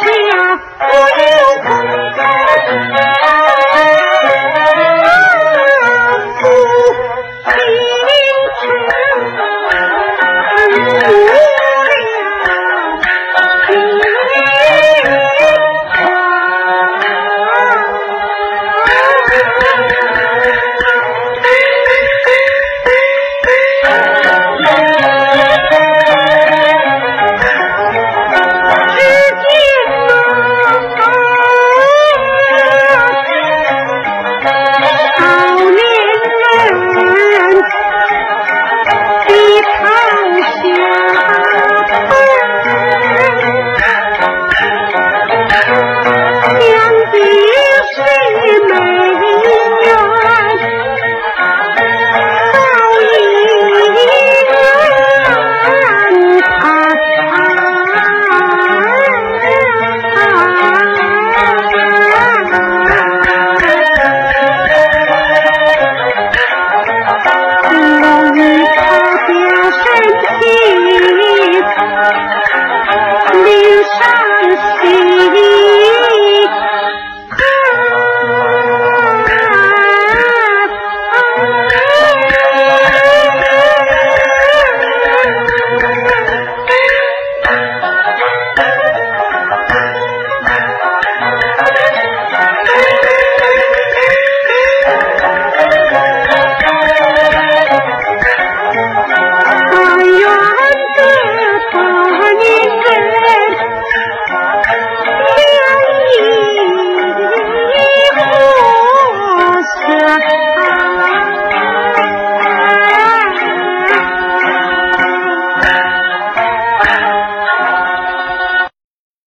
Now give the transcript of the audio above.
下、不由空。